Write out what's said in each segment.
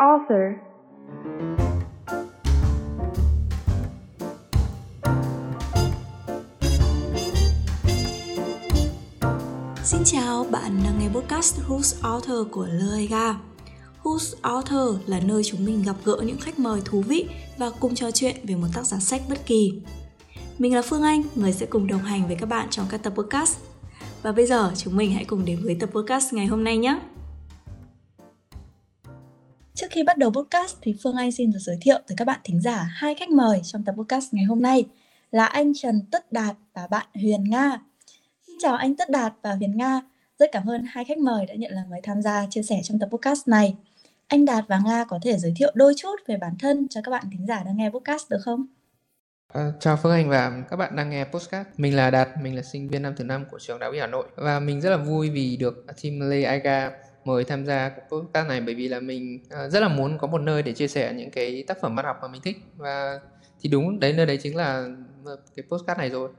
author? Xin chào, bạn đang nghe podcast Who's Author của Loega. Who's Author là nơi chúng mình gặp gỡ những khách mời thú vị và cùng trò chuyện về một tác giả sách bất kỳ. Mình là Phương Anh, người sẽ cùng đồng hành với các bạn trong các tập podcast. Và bây giờ chúng mình hãy cùng đến với tập podcast ngày hôm nay nhé. Trước khi bắt đầu podcast thì Phương Anh xin được giới thiệu tới các bạn thính giả hai khách mời trong tập podcast ngày hôm nay là anh Trần Tất Đạt và bạn Huyền Nga. Xin chào anh Tất Đạt và Huyền Nga. Rất cảm ơn hai khách mời đã nhận lời mời tham gia chia sẻ trong tập podcast này. Anh Đạt và Nga có thể giới thiệu đôi chút về bản thân cho các bạn thính giả đang nghe podcast được không? À, chào Phương Anh và các bạn đang nghe podcast. Mình là Đạt, mình là sinh viên năm thứ năm của trường Đại học Hà Nội và mình rất là vui vì được team Lê Aiga mời tham gia podcast này bởi vì là mình à, rất là muốn có một nơi để chia sẻ những cái tác phẩm văn học mà mình thích và thì đúng đấy nơi đấy chính là ờ, cái postcard này rồi.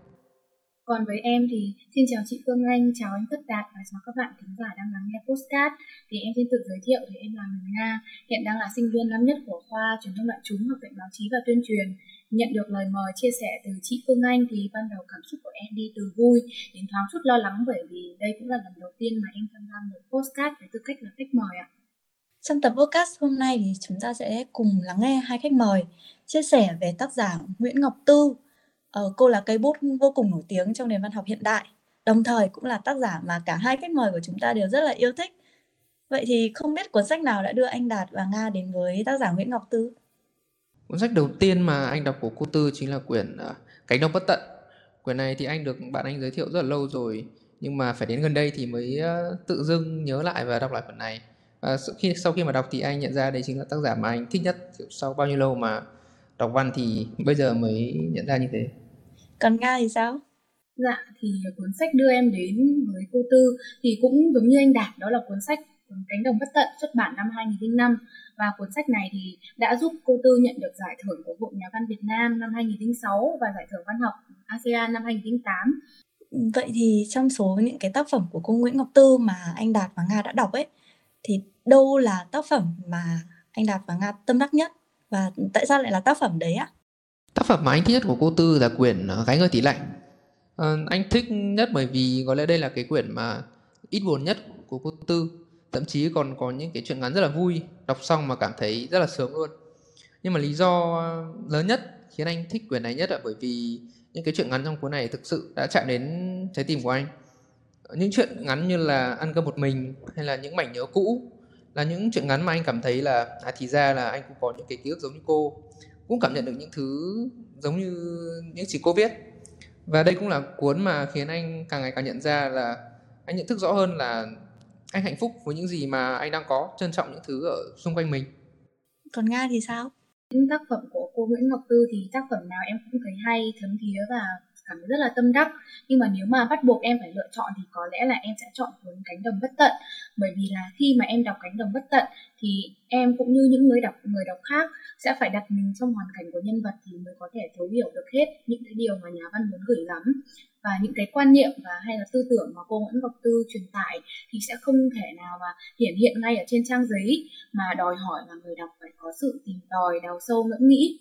Còn với em thì xin chào chị Phương Anh, chào anh Tất Đạt và chào các bạn khán giả đang lắng nghe postcard. Thì em xin tự giới thiệu thì em là người Nga, hiện đang là sinh viên năm nhất của khoa truyền thông đại chúng học viện báo chí và tuyên truyền. Nhận được lời mời chia sẻ từ chị Phương Anh thì ban đầu cảm xúc của em đi từ vui đến thoáng chút lo lắng bởi vì đây cũng là lần đầu tiên mà em tham gia một podcast với tư cách là khách mời ạ. Trong tập podcast hôm nay thì chúng ta sẽ cùng lắng nghe hai khách mời chia sẻ về tác giả Nguyễn Ngọc Tư Ờ, cô là cây bút vô cùng nổi tiếng trong nền văn học hiện đại, đồng thời cũng là tác giả mà cả hai khách mời của chúng ta đều rất là yêu thích. Vậy thì không biết cuốn sách nào đã đưa anh Đạt và Nga đến với tác giả Nguyễn Ngọc Tư? Cuốn sách đầu tiên mà anh đọc của cô Tư chính là quyển uh, Cánh đồng bất tận. Quyển này thì anh được bạn anh giới thiệu rất là lâu rồi, nhưng mà phải đến gần đây thì mới uh, tự dưng nhớ lại và đọc lại quyển này. Và khi sau khi mà đọc thì anh nhận ra đây chính là tác giả mà anh thích nhất sau bao nhiêu lâu mà đọc văn thì bây giờ mới nhận ra như thế. Còn Nga thì sao? Dạ, thì cuốn sách đưa em đến với cô Tư thì cũng giống như anh Đạt, đó là cuốn sách Cánh đồng bất tận xuất bản năm 2005 và cuốn sách này thì đã giúp cô Tư nhận được giải thưởng của Hội Nhà văn Việt Nam năm 2006 và giải thưởng văn học ASEAN năm 2008. Vậy thì trong số những cái tác phẩm của cô Nguyễn Ngọc Tư mà anh Đạt và Nga đã đọc ấy thì đâu là tác phẩm mà anh Đạt và Nga tâm đắc nhất và tại sao lại là tác phẩm đấy ạ? Tác phẩm mà anh thích nhất của cô Tư là quyển ờ, Gái người tỷ lạnh. À, anh thích nhất bởi vì có lẽ đây là cái quyển mà ít buồn nhất của cô Tư. Thậm chí còn có những cái chuyện ngắn rất là vui, đọc xong mà cảm thấy rất là sướng luôn. Nhưng mà lý do ờ, lớn nhất khiến anh thích quyển này nhất là bởi vì những cái chuyện ngắn trong cuốn này thực sự đã chạm đến trái tim của anh. Những chuyện ngắn như là ăn cơm một mình hay là những mảnh nhớ cũ là những chuyện ngắn mà anh cảm thấy là à thì ra là anh cũng có những cái ký ức giống như cô cũng cảm nhận được những thứ giống như những gì cô viết và đây cũng là cuốn mà khiến anh càng ngày càng nhận ra là anh nhận thức rõ hơn là anh hạnh phúc với những gì mà anh đang có trân trọng những thứ ở xung quanh mình. Còn nga thì sao? Những tác phẩm của cô Nguyễn Ngọc Tư thì tác phẩm nào em cũng thấy hay thấm thía và cảm thấy rất là tâm đắc. Nhưng mà nếu mà bắt buộc em phải lựa chọn thì có lẽ là em sẽ chọn cuốn cánh đồng bất tận. Bởi vì là khi mà em đọc cánh đồng bất tận thì em cũng như những người đọc người đọc khác sẽ phải đặt mình trong hoàn cảnh của nhân vật thì mới có thể thấu hiểu được hết những cái điều mà nhà văn muốn gửi gắm. Và những cái quan niệm và hay là tư tưởng mà cô Nguyễn Ngọc Tư truyền tải thì sẽ không thể nào mà hiển hiện ngay ở trên trang giấy mà đòi hỏi là người đọc phải có sự tìm tòi, đào sâu ngẫm nghĩ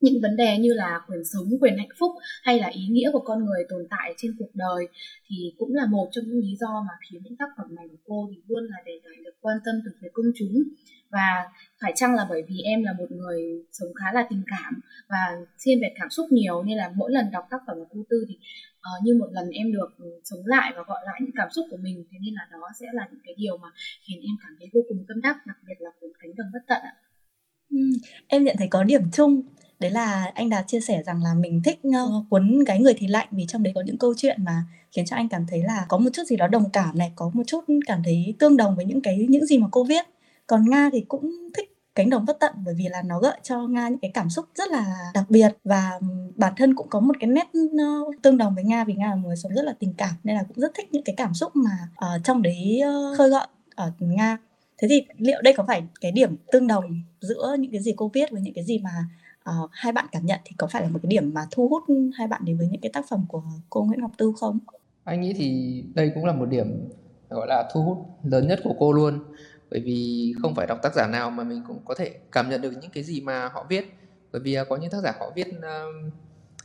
những vấn đề như là quyền sống, quyền hạnh phúc hay là ý nghĩa của con người tồn tại trên cuộc đời thì cũng là một trong những lý do mà khiến những tác phẩm này của cô thì luôn là đề tài được quan tâm từ phía công chúng và phải chăng là bởi vì em là một người sống khá là tình cảm và thiên về cảm xúc nhiều nên là mỗi lần đọc tác phẩm của cô Tư thì uh, như một lần em được sống lại và gọi lại những cảm xúc của mình thế nên là đó sẽ là những cái điều mà khiến em cảm thấy vô cùng tâm đắc đặc biệt là cuốn cánh đồng bất tận ạ. Ừ, em nhận thấy có điểm chung đấy là anh Đạt chia sẻ rằng là mình thích uh, cuốn gái người thì lạnh vì trong đấy có những câu chuyện mà khiến cho anh cảm thấy là có một chút gì đó đồng cảm này có một chút cảm thấy tương đồng với những cái những gì mà cô viết. Còn nga thì cũng thích cánh đồng bất tận bởi vì là nó gợi cho nga những cái cảm xúc rất là đặc biệt và bản thân cũng có một cái nét tương đồng với nga vì nga là một người sống rất là tình cảm nên là cũng rất thích những cái cảm xúc mà ở trong đấy uh, khơi gợi ở nga. Thế thì liệu đây có phải cái điểm tương đồng giữa những cái gì cô viết với những cái gì mà uh, hai bạn cảm nhận thì có phải là một cái điểm mà thu hút hai bạn đến với những cái tác phẩm của cô Nguyễn Ngọc Tư không? Anh nghĩ thì đây cũng là một điểm gọi là thu hút lớn nhất của cô luôn. Bởi vì không phải đọc tác giả nào mà mình cũng có thể cảm nhận được những cái gì mà họ viết. Bởi vì à, có những tác giả họ viết uh,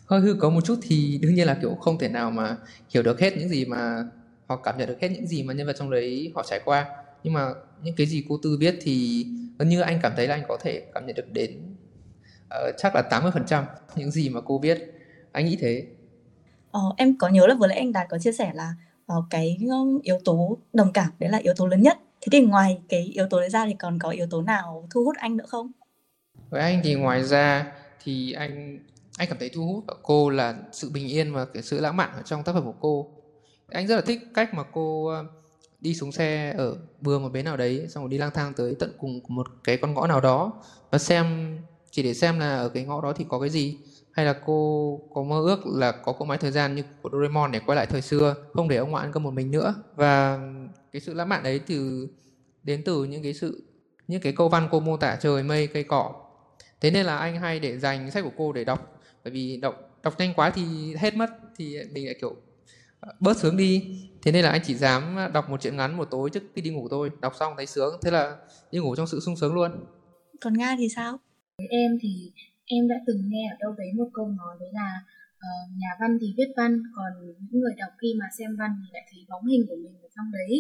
hơi hư cấu một chút thì đương nhiên là kiểu không thể nào mà hiểu được hết những gì mà họ cảm nhận được hết những gì mà nhân vật trong đấy họ trải qua. Nhưng mà những cái gì cô tư viết thì gần như anh cảm thấy là anh có thể cảm nhận được đến uh, chắc là 80% những gì mà cô viết. Anh nghĩ thế. Ờ, em có nhớ là vừa nãy anh đạt có chia sẻ là uh, cái yếu tố đồng cảm đấy là yếu tố lớn nhất. Thế thì ngoài cái yếu tố đấy ra thì còn có yếu tố nào thu hút anh nữa không? Với anh thì ngoài ra thì anh anh cảm thấy thu hút ở cô là sự bình yên và cái sự lãng mạn ở trong tác phẩm của cô. Anh rất là thích cách mà cô ờ, đi xuống xe ở bừa một bến nào đấy xong rồi đi lang thang tới tận cùng của một cái con ngõ nào đó và xem chỉ để xem là ở cái ngõ đó thì có cái gì, hay là cô có mơ ước là có cỗ máy thời gian như của Doraemon để quay lại thời xưa, không để ông ngoại ăn cơm một mình nữa. Và cái sự lãng mạn đấy từ, đến từ những cái sự, những cái câu văn cô mô tả trời mây cây cỏ. Thế nên là anh hay để dành sách của cô để đọc, bởi vì đọc đọc nhanh quá thì hết mất, thì mình lại kiểu ờ, bớt sướng đi. Thế nên là anh chỉ dám đọc một chuyện ngắn một tối trước khi đi ngủ thôi, đọc xong thấy sướng. Thế là đi ngủ trong sự sung sướng luôn. Còn nga thì sao? Với em thì em đã từng nghe ở đâu đấy một câu nói đấy là uh, nhà văn thì viết văn còn những người đọc khi mà xem văn thì lại thấy bóng hình của mình ở trong đấy.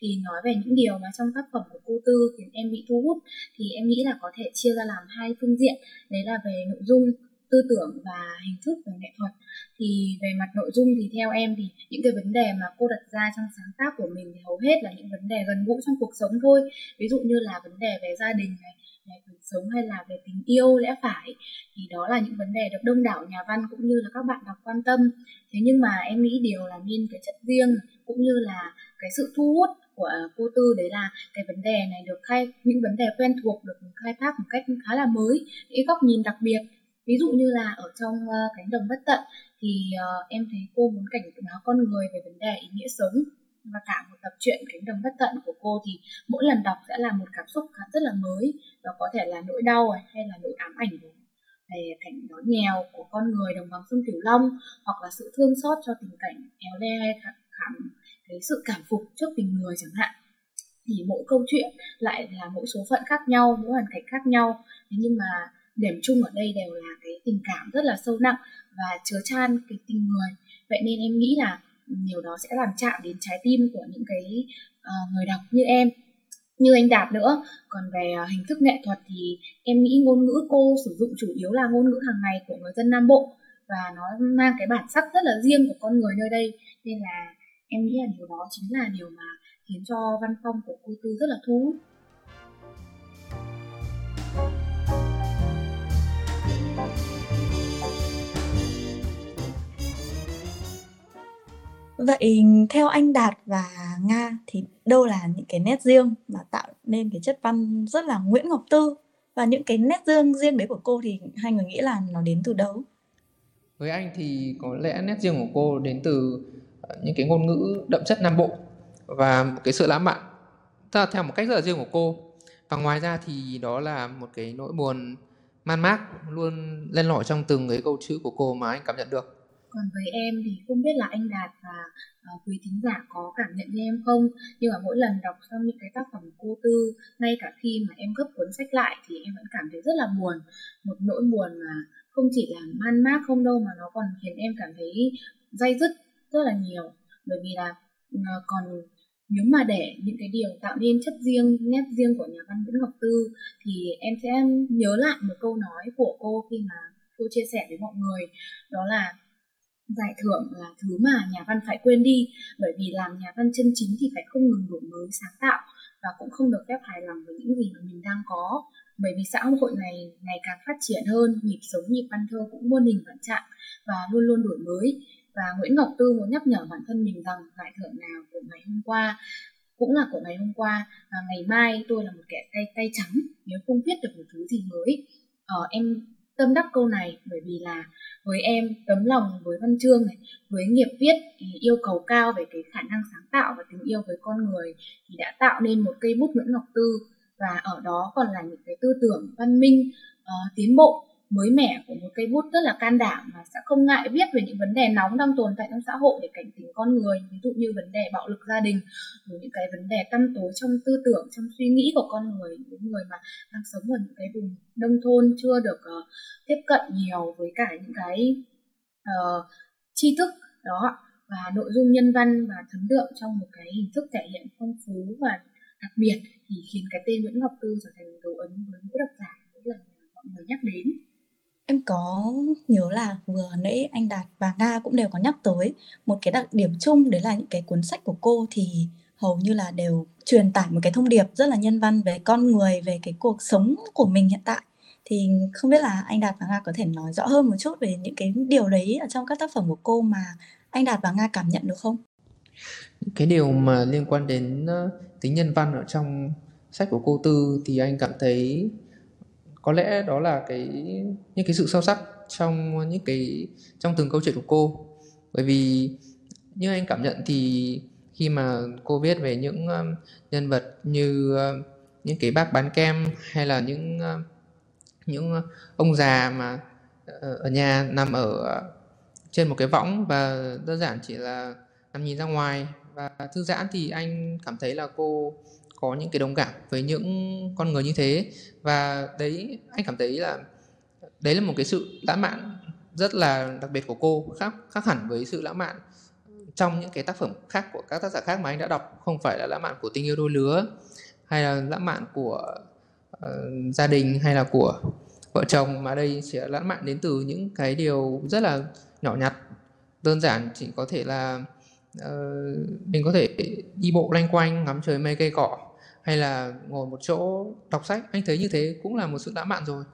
Thì nói về những điều mà trong tác phẩm của cô tư khiến em bị thu hút thì em nghĩ là có thể chia ra làm hai phương diện. Đấy là về nội dung tư tưởng và hình thức về nghệ thuật. Thì về mặt nội dung thì theo em thì những cái vấn đề mà cô đặt ra trong sáng tác của mình thì hầu hết là những vấn đề gần gũi trong cuộc sống thôi. Ví dụ như là vấn đề về gia đình này về cuộc sống hay là về tình yêu, lẽ phải, thì đó là những vấn đề được đông đảo nhà văn cũng như là các bạn đọc quan tâm. Thế nhưng mà em nghĩ điều là nên cái chất riêng, cũng như là cái sự thu hút của cô tư đấy là cái vấn đề này được khai, những vấn đề quen thuộc được khai thác một cách khá là mới những góc nhìn đặc biệt. Ví dụ như là ở trong ờ, cánh đồng bất tận thì ờ, em thấy cô muốn cảnh báo con người về vấn đề ý nghĩa sống và cả một chuyện cánh đồng bất tận của cô thì mỗi lần đọc sẽ là một cảm xúc rất là mới. Và có thể là nỗi đau hay là nỗi ám ảnh về cảnh đói nghèo của con người đồng bằng sông Cửu Long, hoặc là sự thương xót cho tình cảnh éo le hay cảm cái sự cảm phục trước tình người chẳng hạn. Thì mỗi câu chuyện lại là mỗi số phận khác nhau, mỗi hoàn cảnh khác nhau. Thế nhưng mà điểm chung ở đây đều là cái tình cảm rất là sâu nặng và chứa chan cái tình người. Vậy nên em nghĩ là điều đó sẽ làm chạm đến trái tim của những cái uh, người đọc như em. Như anh Đạt nữa còn về uh, hình thức nghệ thuật thì em nghĩ ngôn ngữ cô sử dụng chủ yếu là ngôn ngữ hàng ngày của người dân Nam Bộ và nó mang cái bản sắc rất là riêng của con người nơi đây. Nên là em nghĩ là điều đó chính là điều mà khiến cho văn phong của cô Tư rất là thu hút. Vậy theo anh Đạt và Nga thì đâu là những cái nét riêng mà tạo nên cái chất văn rất là Nguyễn Ngọc Tư? Và những cái nét riêng riêng đấy của cô thì hai người nghĩ là nó đến từ đâu? Với anh thì có lẽ nét riêng của cô đến từ ờ, những cái ngôn ngữ đậm chất Nam Bộ và một cái sự lãng mạn tức là theo một cách rất là riêng của cô và ngoài ra thì đó là một cái nỗi buồn man mác luôn lên lỏi trong từng cái câu chữ của cô mà anh cảm nhận được còn với em thì không biết là anh Đạt và uh, quý thính giả có cảm nhận như em không? Nhưng mà mỗi lần đọc xong những cái tác phẩm cô tư ngay cả khi mà em gấp cuốn sách lại thì em vẫn cảm thấy rất là buồn. Một nỗi buồn mà không chỉ là man mác không đâu mà nó còn khiến em cảm thấy dây dứt rất là nhiều. Bởi vì là uh, còn nếu mà để những cái điều tạo nên chất riêng nét riêng của nhà văn Nguyễn Ngọc Tư thì em sẽ nhớ lại một câu nói của cô khi mà cô chia sẻ với mọi người. Đó là giải thưởng là thứ mà nhà văn phải quên đi bởi vì làm nhà văn chân chính thì phải không ngừng đổi mới sáng tạo và cũng không được phép hài lòng với những gì mà mình đang có. Bởi vì xã hội này ngày càng phát triển hơn nhịp sống nhịp văn thơ cũng muôn hình vạn trạng và luôn luôn đổi mới. Và Nguyễn Ngọc Tư muốn nhắc nhở bản thân mình rằng giải thưởng nào của ngày hôm qua cũng là của ngày hôm qua và ngày mai tôi là một kẻ tay tay trắng nếu không viết được một thứ gì mới. Ờ, em tâm đắc câu này bởi vì là với em tấm lòng với văn chương này với nghiệp viết thì yêu cầu cao về cái khả năng sáng tạo và tình yêu với con người thì đã tạo nên một cây bút Nguyễn Ngọc Tư. Và ở đó còn là những cái tư tưởng văn minh uh, tiến bộ mới mẻ của một cây bút rất là can đảm mà sẽ không ngại viết về những vấn đề nóng đang tồn tại trong xã hội để cảnh tỉnh con người ví dụ như vấn đề bạo lực gia đình rồi những cái vấn đề tăm tối trong tư tưởng trong suy nghĩ của con người những người mà đang sống ở những cái vùng nông thôn chưa được uh, tiếp cận nhiều với cả những cái uh, tri thức đó và nội dung nhân văn và thấm đượm trong một cái hình thức thể hiện phong phú và đặc biệt thì khiến cái tên Nguyễn Ngọc Tư trở thành dấu ấn với mỗi độc giả mỗi lần mọi người nhắc đến. Em có nhớ là vừa nãy anh Đạt và Nga cũng đều có nhắc tới một cái đặc điểm chung đấy là những cái cuốn sách của cô thì hầu như là đều truyền tải một cái thông điệp rất là nhân văn về con người, về cái cuộc sống của mình hiện tại. Thì không biết là anh Đạt và Nga có thể nói rõ hơn một chút về những cái điều đấy ở trong các tác phẩm của cô mà anh Đạt và Nga cảm nhận được không? Cái điều mà liên quan đến ờ, tính nhân văn ở trong sách của cô Tư thì anh cảm thấy có lẽ đó là cái những cái sự sâu sắc trong những cái trong từng câu chuyện của cô. Bởi vì như anh cảm nhận thì khi mà cô viết về những um, nhân vật như uh, những cái bác bán kem hay là những uh, những ông già mà uh, ở nhà nằm ở uh, trên một cái võng và đơn giản chỉ là nằm nhìn ra ngoài và thư giãn thì anh cảm thấy là cô có những cái đồng cảm với những con người như thế. Và đấy anh cảm thấy là đấy là một cái sự lãng mạn rất là đặc biệt của cô khác khác hẳn với sự lãng mạn trong những cái tác phẩm khác của các tác giả khác mà anh đã đọc. Không phải là lãng mạn của tình yêu đôi lứa hay là lãng mạn của uh, gia đình hay là của vợ chồng mà đây chỉ là lãng mạn đến từ những cái điều rất là nhỏ nhặt đơn giản chỉ có thể là uh, mình có thể đi bộ loanh quanh ngắm trời mây cây cỏ hay là ngồi một chỗ đọc sách? Anh thấy như thế cũng là một sự lãng mạn rồi.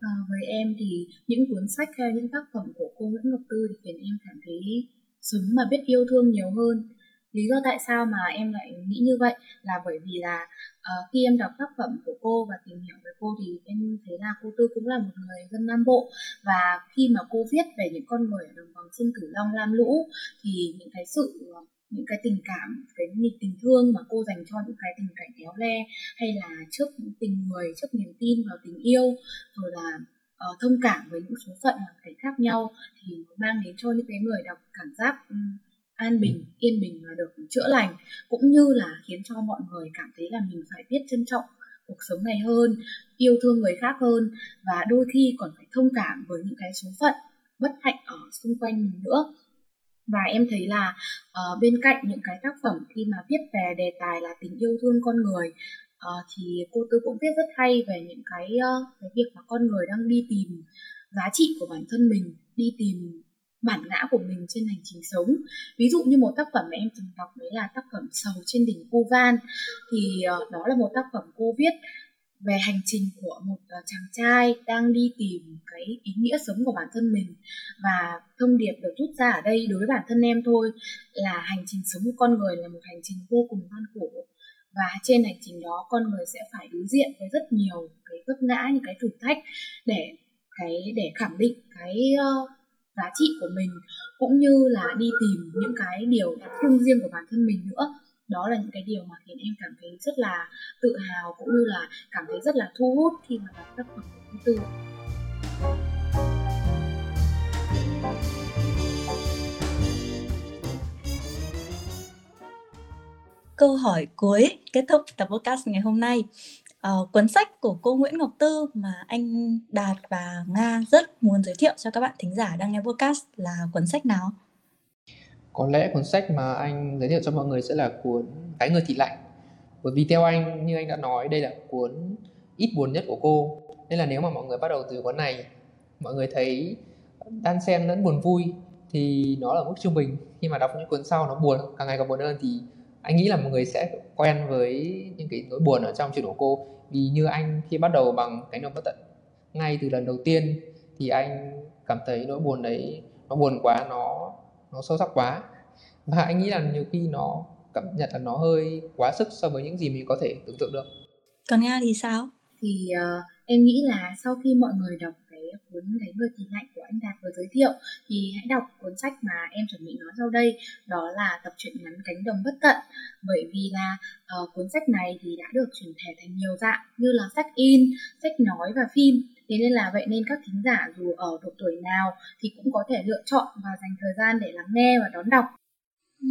À, với em thì những cuốn sách hay những tác phẩm của cô Nguyễn Ngọc Tư thì khiến em cảm thấy sống mà biết yêu thương nhiều hơn. Lý do tại sao mà em lại nghĩ như vậy là bởi vì là uh, khi em đọc tác phẩm của cô và tìm hiểu về cô thì em thấy là cô tư cũng là một người dân nam bộ. Và khi mà cô viết về những con người ở đồng bằng sông cửu long lam lũ thì những cái sự ờ, những cái tình cảm cái niềm tình thương mà cô dành cho những cái tình cảnh éo le hay là trước những tình người trước niềm tin vào tình yêu rồi là uh, thông cảm với những số phận hoàn cảnh khác nhau thì nó mang đến cho những cái người đọc cảm giác um, an bình yên bình và được chữa lành cũng như là khiến cho mọi người cảm thấy là mình phải biết trân trọng cuộc sống này hơn yêu thương người khác hơn và đôi khi còn phải thông cảm với những cái số phận bất hạnh ở xung quanh mình nữa và em thấy là uh, bên cạnh những cái tác phẩm khi mà viết về đề tài là tình yêu thương con người uh, thì cô tư cũng viết rất hay về những cái uh, cái việc mà con người đang đi tìm giá trị của bản thân mình đi tìm bản ngã của mình trên hành trình sống. Ví dụ như một tác phẩm mà em từng đọc đấy là tác phẩm sầu trên đỉnh cô van thì uh, đó là một tác phẩm cô viết về hành trình của một ờ, chàng trai đang đi tìm cái ý nghĩa sống của bản thân mình và thông điệp được rút ra ở đây đối với bản thân em thôi là hành trình sống của con người là một hành trình vô cùng gian khổ và trên hành trình đó con người sẽ phải đối diện với rất nhiều cái vấp ngã những cái thử thách để cái để khẳng định cái uh, giá trị của mình cũng như là đi tìm những cái điều đặc trưng riêng của bản thân mình nữa đó là những cái điều mà khiến em cảm thấy rất là tự hào cũng như là cảm thấy rất là thu hút khi mà đọc tác phẩm thứ tư câu hỏi cuối kết thúc tập podcast ngày hôm nay uh, cuốn sách của cô Nguyễn Ngọc Tư mà anh Đạt và Nga rất muốn giới thiệu cho các bạn thính giả đang nghe podcast là cuốn sách nào? Có lẽ cuốn sách mà anh giới thiệu cho mọi người sẽ là cuốn Cái người thị lạnh. Bởi vì theo anh, như anh đã nói, đây là cuốn ít buồn nhất của cô. Nên là nếu mà mọi người bắt đầu từ cuốn này, mọi người thấy đan xen lẫn buồn vui thì nó là mức trung bình. Khi mà đọc những cuốn sau nó buồn, càng ngày càng buồn hơn thì anh nghĩ là mọi người sẽ quen với những cái nỗi buồn ở trong chuyện của cô vì như anh khi bắt đầu bằng cánh đồng bất tận ngay từ lần đầu tiên thì anh cảm thấy nỗi buồn đấy nó buồn quá nó nó sâu sắc quá. Và anh nghĩ là nhiều khi nó cảm nhận là nó hơi quá sức so với những gì mình có thể tưởng tượng được. Còn nga thì sao? Thì uh, em nghĩ là sau khi mọi người đọc cuốn Cái người thì lạnh của anh Đạt vừa giới thiệu thì hãy đọc cuốn sách mà em chuẩn bị nói sau đây đó là tập truyện ngắn Cánh đồng bất tận. Bởi vì là uh, cuốn sách này thì đã được chuyển thể thành nhiều dạng như là sách in, sách nói và phim thế nên là vậy nên các thính giả dù ở độ tuổi nào thì cũng có thể lựa chọn và dành thời gian để lắng nghe và đón đọc. Ừ.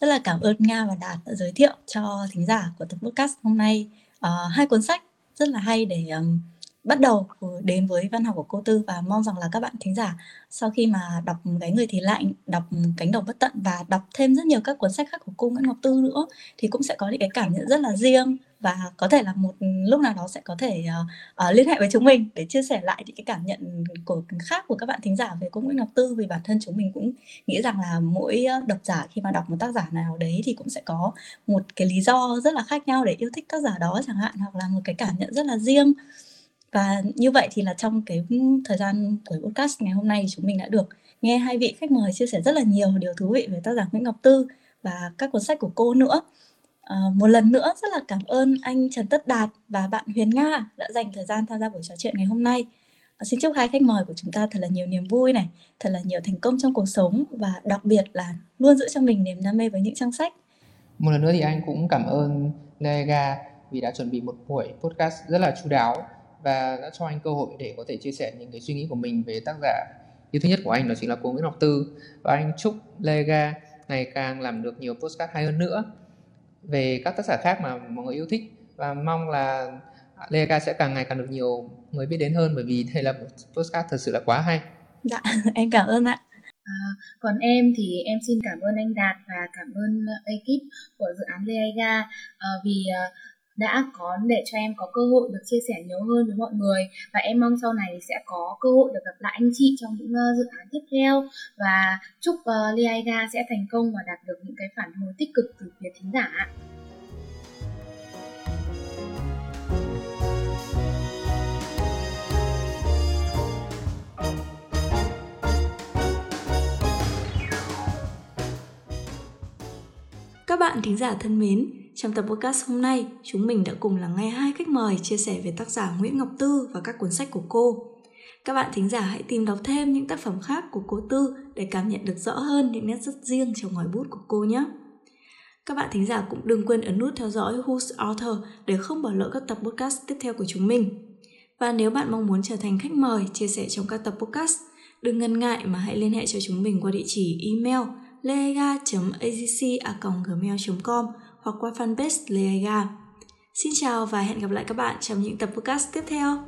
Rất là cảm ơn Nga và Đạt đã giới thiệu cho thính giả của tập podcast hôm nay. Uh, hai cuốn sách rất là hay để um, bắt đầu đến với văn học của cô Tư và mong rằng là các bạn thính giả sau khi mà đọc cái người thì lạnh, đọc cánh đồng bất tận và đọc thêm rất nhiều các cuốn sách khác của cô Nguyễn Ngọc Tư nữa thì cũng sẽ có những cái cảm nhận rất là riêng và có thể là một lúc nào đó sẽ có thể uh, uh, liên hệ với chúng mình để chia sẻ lại những cái cảm nhận của khác của các bạn thính giả về cô Nguyễn Ngọc Tư vì bản thân chúng mình cũng nghĩ rằng là mỗi ờ, độc giả khi mà đọc một tác giả nào đấy thì cũng sẽ có một cái lý do rất là khác nhau để yêu thích tác giả đó chẳng hạn hoặc là một cái cảm nhận rất là riêng và như vậy thì là trong cái ừ, thời gian của podcast ngày hôm nay chúng mình đã được nghe hai vị khách mời chia sẻ rất là nhiều điều thú vị về tác giả Nguyễn Ngọc Tư và các cuốn sách của cô nữa. À, một lần nữa rất là cảm ơn anh Trần Tất Đạt và bạn Huyền Nga đã dành thời gian tham gia buổi trò chuyện ngày hôm nay. À, xin chúc hai khách mời của chúng ta thật là nhiều niềm vui này, thật là nhiều thành công trong cuộc sống và đặc biệt là luôn giữ cho mình niềm đam mê với những trang sách. Một lần nữa thì anh cũng cảm ơn Lega vì đã chuẩn bị một buổi podcast rất là chú đáo và đã cho anh cơ hội để có thể chia sẻ những cái suy nghĩ của mình về tác giả yêu thích nhất của anh đó chính là cô Nguyễn Ngọc Tư và anh chúc Lega ngày càng làm được nhiều podcast hay hơn nữa về các tác giả khác mà mọi người yêu thích và mong là Lega sẽ càng ngày càng được nhiều người biết đến hơn bởi vì đây là một postcard thật sự là quá hay. Dạ, em cảm ơn ạ. À, còn em thì em xin cảm ơn anh Đạt và cảm ơn ekip của dự án Lega à, vì uh, đã có để cho em có cơ hội được chia sẻ nhiều hơn với mọi người và em mong sau này sẽ có cơ hội được gặp lại anh chị trong những uh, dự án tiếp theo và chúc ờ, uh, Liaiga sẽ thành công và đạt được những cái phản hồi tích cực từ phía thính giả. Các bạn thính giả thân mến, trong tập podcast hôm nay, chúng mình đã cùng lắng nghe hai khách mời chia sẻ về tác giả Nguyễn Ngọc Tư và các cuốn sách của cô. Các bạn thính giả hãy tìm đọc thêm những tác phẩm khác của cô Tư để cảm nhận được rõ hơn những nét rất riêng trong ngòi bút của cô nhé. Các bạn thính giả cũng đừng quên ấn nút theo dõi Who's Author để không bỏ lỡ các tập podcast tiếp theo của chúng mình. Và nếu bạn mong muốn trở thành khách mời chia sẻ trong các tập podcast, đừng ngần ngại mà hãy liên hệ cho chúng mình qua địa chỉ email leega.agc.gmail.com hoặc qua fanpage Leega. Xin chào và hẹn gặp lại các bạn trong những tập podcast tiếp theo.